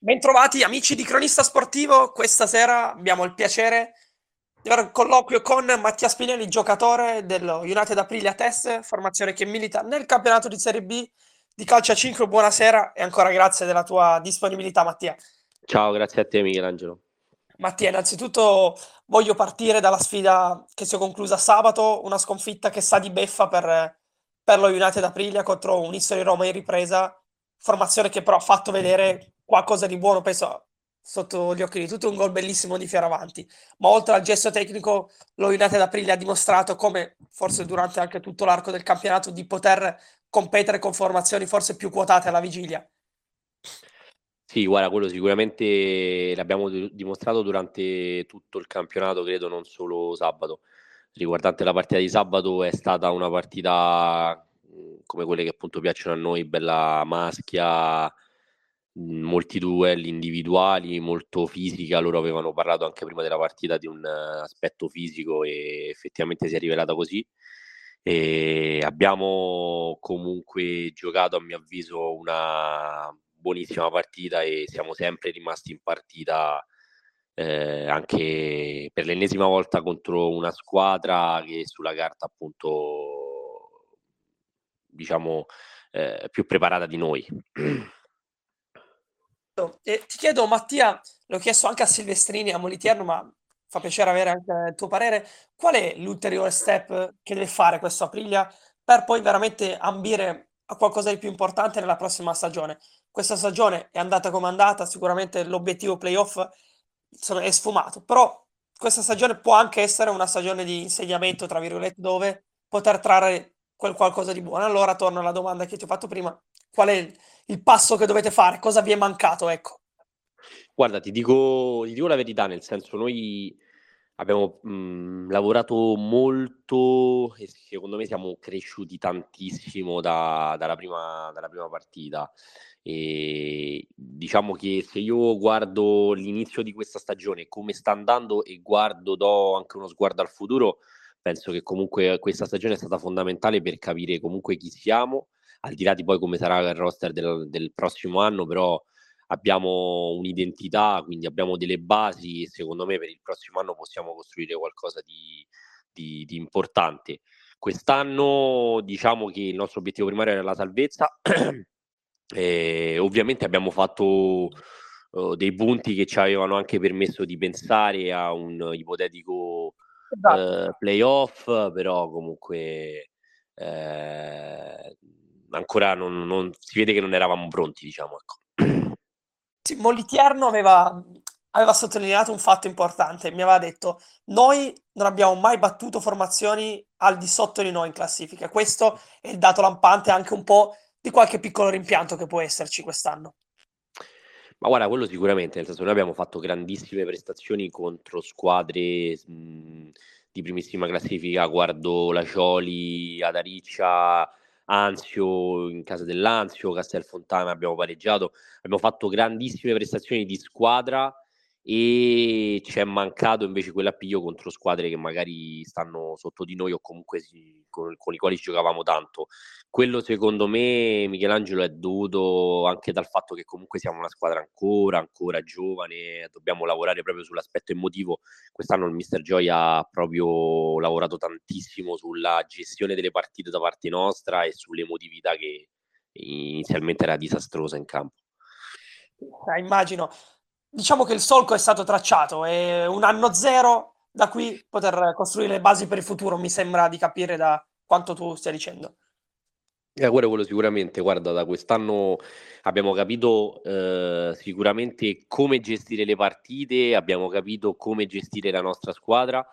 Bentrovati amici di Cronista Sportivo, questa sera abbiamo il piacere di avere un colloquio con Mattia Spinelli, giocatore dello United Aprilia Test, formazione che milita nel campionato di Serie B di calcio a 5. Buonasera e ancora grazie della tua disponibilità Mattia. Ciao, grazie a te Michelangelo. Mattia, innanzitutto voglio partire dalla sfida che si è conclusa sabato, una sconfitta che sa di beffa per, per lo United Aprilia contro un History Roma in ripresa, formazione che però ha fatto vedere qualcosa di buono, penso sotto gli occhi di tutti, un gol bellissimo di Fioravanti. Ma oltre al gesto tecnico, lo United Aprilia ha dimostrato come, forse durante anche tutto l'arco del campionato, di poter competere con formazioni forse più quotate alla vigilia. Sì, guarda, quello sicuramente l'abbiamo dimostrato durante tutto il campionato, credo non solo sabato. Riguardante la partita di sabato è stata una partita come quelle che appunto piacciono a noi, bella maschia, molti duelli individuali, molto fisica, loro avevano parlato anche prima della partita di un aspetto fisico e effettivamente si è rivelata così. E abbiamo comunque giocato, a mio avviso, una buonissima partita e siamo sempre rimasti in partita eh, anche per l'ennesima volta contro una squadra che sulla carta appunto diciamo eh, più preparata di noi. E ti chiedo, Mattia, l'ho chiesto anche a Silvestrini, a Moliterno, ma fa piacere avere anche il tuo parere. Qual è l'ulteriore step che deve fare questo Aprilia per poi veramente ambire a qualcosa di più importante nella prossima stagione? Questa stagione è andata come è andata, sicuramente l'obiettivo playoff è sfumato, però questa stagione può anche essere una stagione di insegnamento, tra virgolette, dove poter trarre quel qualcosa di buono. Allora torno alla domanda che ti ho fatto prima, qual è il passo che dovete fare? Cosa vi è mancato? Ecco. Guarda, ti dico, ti dico la verità, nel senso noi abbiamo mh, lavorato molto e secondo me siamo cresciuti tantissimo da, dalla, prima, dalla prima partita. E diciamo che se io guardo l'inizio di questa stagione, come sta andando e guardo, do anche uno sguardo al futuro, penso che comunque questa stagione è stata fondamentale per capire comunque chi siamo, al di là di poi come sarà il roster del, del prossimo anno, però abbiamo un'identità, quindi abbiamo delle basi e secondo me per il prossimo anno possiamo costruire qualcosa di, di, di importante. Quest'anno diciamo che il nostro obiettivo primario era la salvezza. e ovviamente abbiamo fatto uh, dei punti che ci avevano anche permesso di pensare a un ipotetico esatto. uh, playoff, però comunque eh, ancora non, non, si vede che non eravamo pronti, diciamo. Ecco. Sì, Molitierno aveva, aveva sottolineato un fatto importante, mi aveva detto noi non abbiamo mai battuto formazioni al di sotto di noi in classifica, questo è il dato lampante anche un po' di qualche piccolo rimpianto che può esserci quest'anno. Ma guarda, quello sicuramente, nel senso noi abbiamo fatto grandissime prestazioni contro squadre mh, di primissima classifica, guardo la Cioli, Adariccia, Anzio in casa dell'Anzio, Castelfontana abbiamo pareggiato, abbiamo fatto grandissime prestazioni di squadra e ci è mancato invece quell'appiglio contro squadre che magari stanno sotto di noi o comunque si, con, con, i quali giocavamo tanto. Quello secondo me, Michelangelo, è dovuto anche dal fatto che comunque siamo una squadra ancora, ancora giovane, dobbiamo lavorare proprio sull'aspetto emotivo. Quest'anno il Mister Joy ha proprio lavorato tantissimo sulla gestione delle partite da parte nostra e sull'emotività che inizialmente era disastrosa in campo. Ah, immagino diciamo che il solco è stato tracciato e un anno zero da qui poter costruire le basi per il futuro, mi sembra di capire da quanto tu stia dicendo. Eh, quello, quello sicuramente, guarda, da quest'anno abbiamo capito eh, sicuramente come gestire le partite, abbiamo capito come gestire la nostra squadra.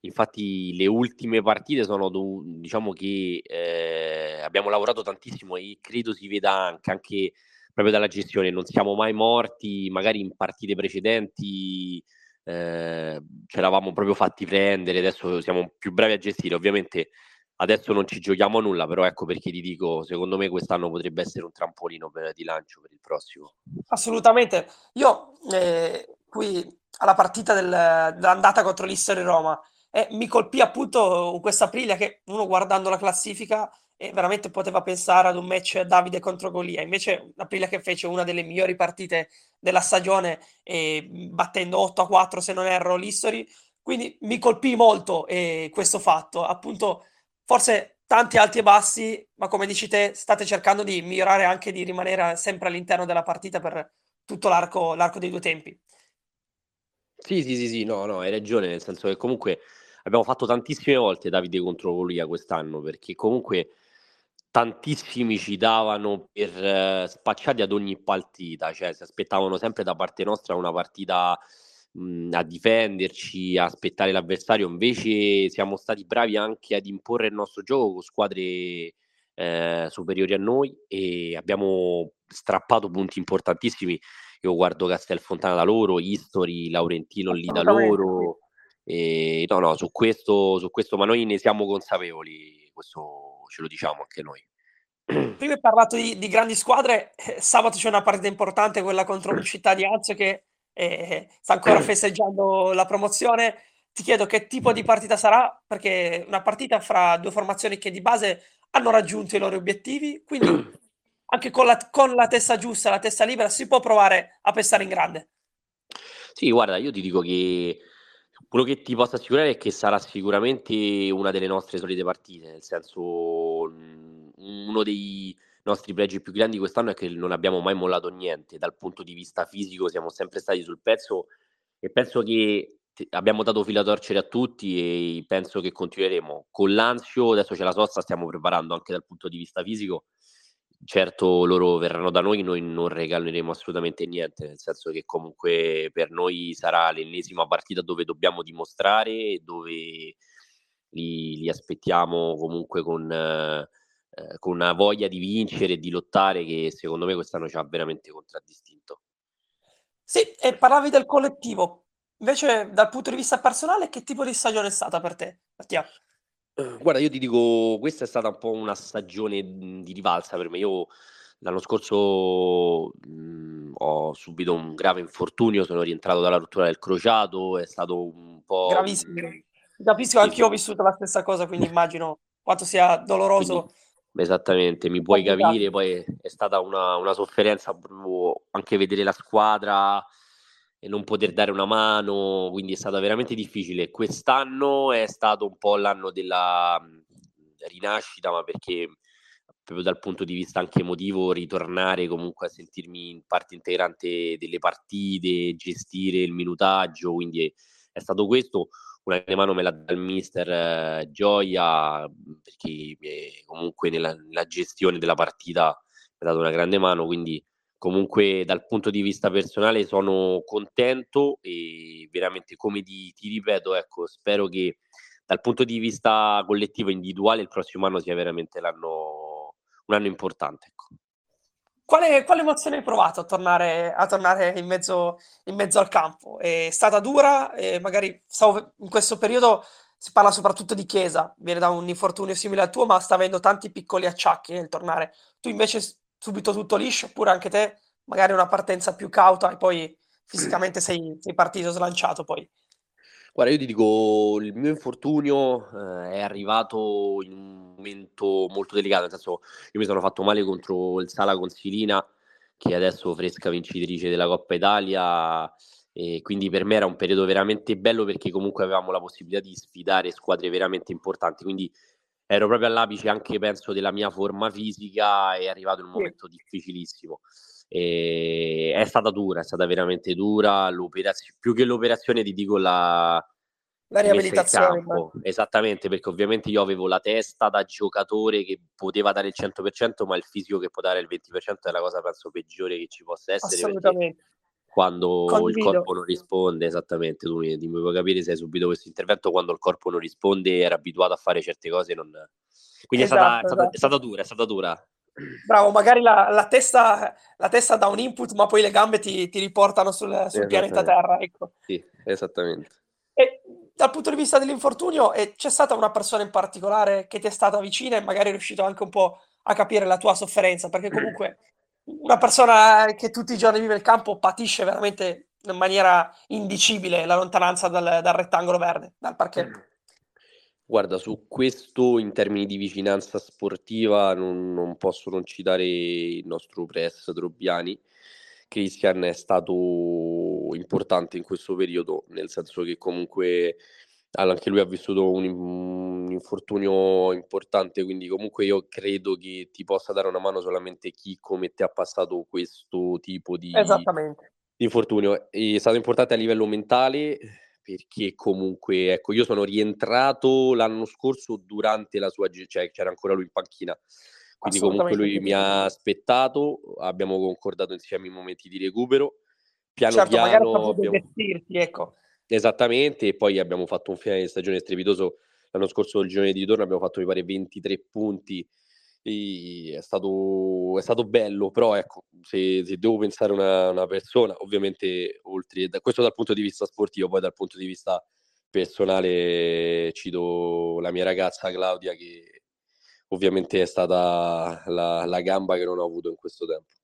Infatti le ultime partite sono, diciamo che eh, abbiamo lavorato tantissimo e credo si veda anche, anche proprio dalla gestione, non siamo mai morti, magari in partite precedenti eh, ci eravamo proprio fatti prendere, adesso siamo più bravi a gestire, ovviamente adesso non ci giochiamo nulla, però ecco perché ti dico, secondo me quest'anno potrebbe essere un trampolino per, di lancio per il prossimo. Assolutamente, io eh, qui alla partita del, dell'andata contro l'Issere Roma, eh, mi colpì appunto questa Aprilia che uno guardando la classifica e veramente poteva pensare ad un match Davide contro Golia. Invece Aprilia che fece una delle migliori partite della stagione, eh, battendo 8 a 4 se non erro l'History, quindi mi colpì molto eh, questo fatto, appunto forse tanti alti e bassi, ma come dici te state cercando di migliorare anche di rimanere sempre all'interno della partita per tutto l'arco, l'arco dei due tempi. Sì, sì, sì, sì, no, no, hai ragione, nel senso che comunque abbiamo fatto tantissime volte Davide contro Golia quest'anno, perché comunque tantissimi ci davano per eh, spacciati ad ogni partita, cioè si aspettavano sempre da parte nostra una partita mh, a difenderci, a aspettare l'avversario, invece siamo stati bravi anche ad imporre il nostro gioco con squadre eh, superiori a noi e abbiamo strappato punti importantissimi io guardo Castelfontana da loro, History, Laurentino lì da loro. E, no, no, su questo, su questo, ma noi ne siamo consapevoli, questo ce lo diciamo anche noi. Prima hai parlato di, di grandi squadre, eh, sabato c'è una partita importante, quella contro la città di Anzio che eh, sta ancora festeggiando la promozione. Ti chiedo che tipo di partita sarà, perché una partita fra due formazioni che di base hanno raggiunto i loro obiettivi, quindi anche con la, con la testa giusta, la testa libera, si può provare a pestare in grande. Sì, guarda, io ti dico che quello che ti posso assicurare è che sarà sicuramente una delle nostre solite partite, nel senso uno dei nostri pregi più grandi quest'anno è che non abbiamo mai mollato niente dal punto di vista fisico, siamo sempre stati sul pezzo e penso che abbiamo dato filo a torcere a tutti e penso che continueremo. Con l'Anzio, adesso c'è la sosta, stiamo preparando anche dal punto di vista fisico certo loro verranno da noi, noi non regaleremo assolutamente niente, nel senso che comunque per noi sarà l'ennesima partita dove dobbiamo dimostrare, dove li, li aspettiamo comunque con, eh, con una voglia di vincere e di lottare che secondo me quest'anno ci ha veramente contraddistinto. Sì, e parlavi del collettivo. Invece, dal punto di vista personale, che tipo di stagione è stata per te, Mattia? Guarda, io ti dico, questa è stata un po' una stagione, mhmm, di rivalsa per me. Io l'anno scorso, mhmm, ho subito un grave infortunio, sono rientrato dalla rottura del crociato, è stato un po', Gravissimo. Capisco, sì, anch'io ho vissuto la stessa cosa, quindi immagino quanto sia doloroso. Quindi, esattamente, mi puoi capire, poi è stata una una sofferenza anche vedere la squadra non poter dare una mano, quindi è stata veramente difficile. Quest'anno è stato un po' l'anno della rinascita, ma perché proprio dal punto di vista anche emotivo, ritornare comunque a sentirmi in parte integrante delle partite, gestire il minutaggio, quindi è, stato questo. Una mano me l'ha dà il mister eh, Gioia, perché eh, comunque nella, nella, gestione della partita mi ha dato una grande mano, quindi comunque dal punto di vista personale sono contento e veramente come ti, ti, ripeto, ecco, spero che dal punto di vista collettivo individuale il prossimo anno sia veramente l'anno, un anno importante. Ecco. Quale, quale, emozione hai provato a tornare, a tornare in, mezzo, in, mezzo, al campo? È stata dura? Magari stavo, in questo periodo si parla soprattutto di Chiesa, viene da un infortunio simile al tuo, ma sta avendo tanti piccoli acciacchi nel tornare. Tu invece subito tutto liscio, oppure anche te magari una partenza più cauta e poi fisicamente sei, sei partito slanciato poi? Guarda, io ti dico, il mio infortunio eh, è arrivato in un momento molto delicato, nel senso io mi sono fatto male contro il Sala Consilina, che adesso fresca vincitrice della Coppa Italia, e quindi per me era un periodo veramente bello perché comunque avevamo la possibilità di sfidare squadre veramente importanti, quindi ero proprio all'apice anche penso della mia forma fisica, è arrivato un momento difficilissimo. E è stata dura, è stata veramente dura. più che l'operazione, ti dico la, la riabilitazione. Esattamente, perché ovviamente io avevo la testa da giocatore che poteva dare il 100%, ma il fisico che può dare il 20% è la cosa penso peggiore che ci possa essere. Assolutamente quando Condivido. il corpo non risponde, esattamente, tu mi, mi puoi capire se hai subito questo intervento, quando il corpo non risponde era abituato a fare certe cose, non... quindi esatto, è, stata, esatto. È, stata, è, stata, dura, è stata dura. Bravo, magari la, la, testa, la testa dà un input, ma poi le gambe ti, ti riportano sul, sul pianeta Terra. Ecco. Sì, esattamente. E dal punto di vista dell'infortunio, eh, c'è stata una persona in particolare che ti è stata vicina e magari è riuscito anche un po' a capire la tua sofferenza, perché comunque una persona che tutti i giorni vive il campo patisce veramente in maniera indicibile la lontananza dal, dal rettangolo verde, dal parchetto. Guarda, su questo in termini di vicinanza sportiva non, non posso non citare il nostro press Drobbiani, Christian è stato importante in questo periodo, nel senso che comunque anche lui ha vissuto un, infortunio importante, quindi comunque io credo che ti possa dare una mano solamente chi come te ha passato questo tipo di, di infortunio. È stato importante a livello mentale perché comunque, ecco, io sono rientrato l'anno scorso durante la sua, cioè c'era ancora lui in panchina, quindi comunque lui mi ha aspettato, abbiamo concordato insieme i momenti di recupero, piano certo, piano... Abbiamo... Vestirti, ecco. Esattamente, e poi abbiamo fatto un finale di stagione strepitoso l'anno scorso, il girone di ritorno, abbiamo fatto mi pare 23 punti, è stato, è stato bello, però ecco, se, se devo pensare a una, una, persona, ovviamente oltre, da, questo dal punto di vista sportivo, poi dal punto di vista personale cito la mia ragazza Claudia che ovviamente è stata la, la gamba che non ho avuto in questo tempo.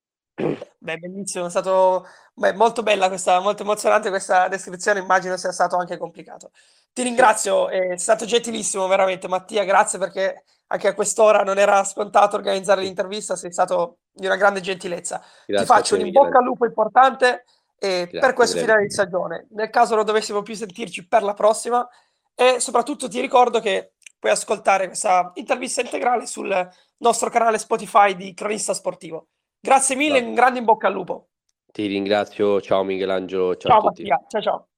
Beh, bellissimo, è stato beh, molto bella questa, molto emozionante questa descrizione, immagino sia stato anche complicato. Ti ringrazio, è stato gentilissimo veramente Mattia, grazie perché anche a quest'ora non era scontato organizzare l'intervista, sei stato di una grande gentilezza. Grazie Ti faccio un in bocca al lupo importante eh, per questo finale di stagione. Nel caso non dovessimo più sentirci per la prossima e soprattutto ti ricordo che puoi ascoltare questa intervista integrale sul nostro canale Spotify di Cronista Sportivo. Grazie mille, un grande in bocca al lupo. Ti ringrazio, ciao Michelangelo, ciao, ciao a tutti. Mattia, ciao ciao.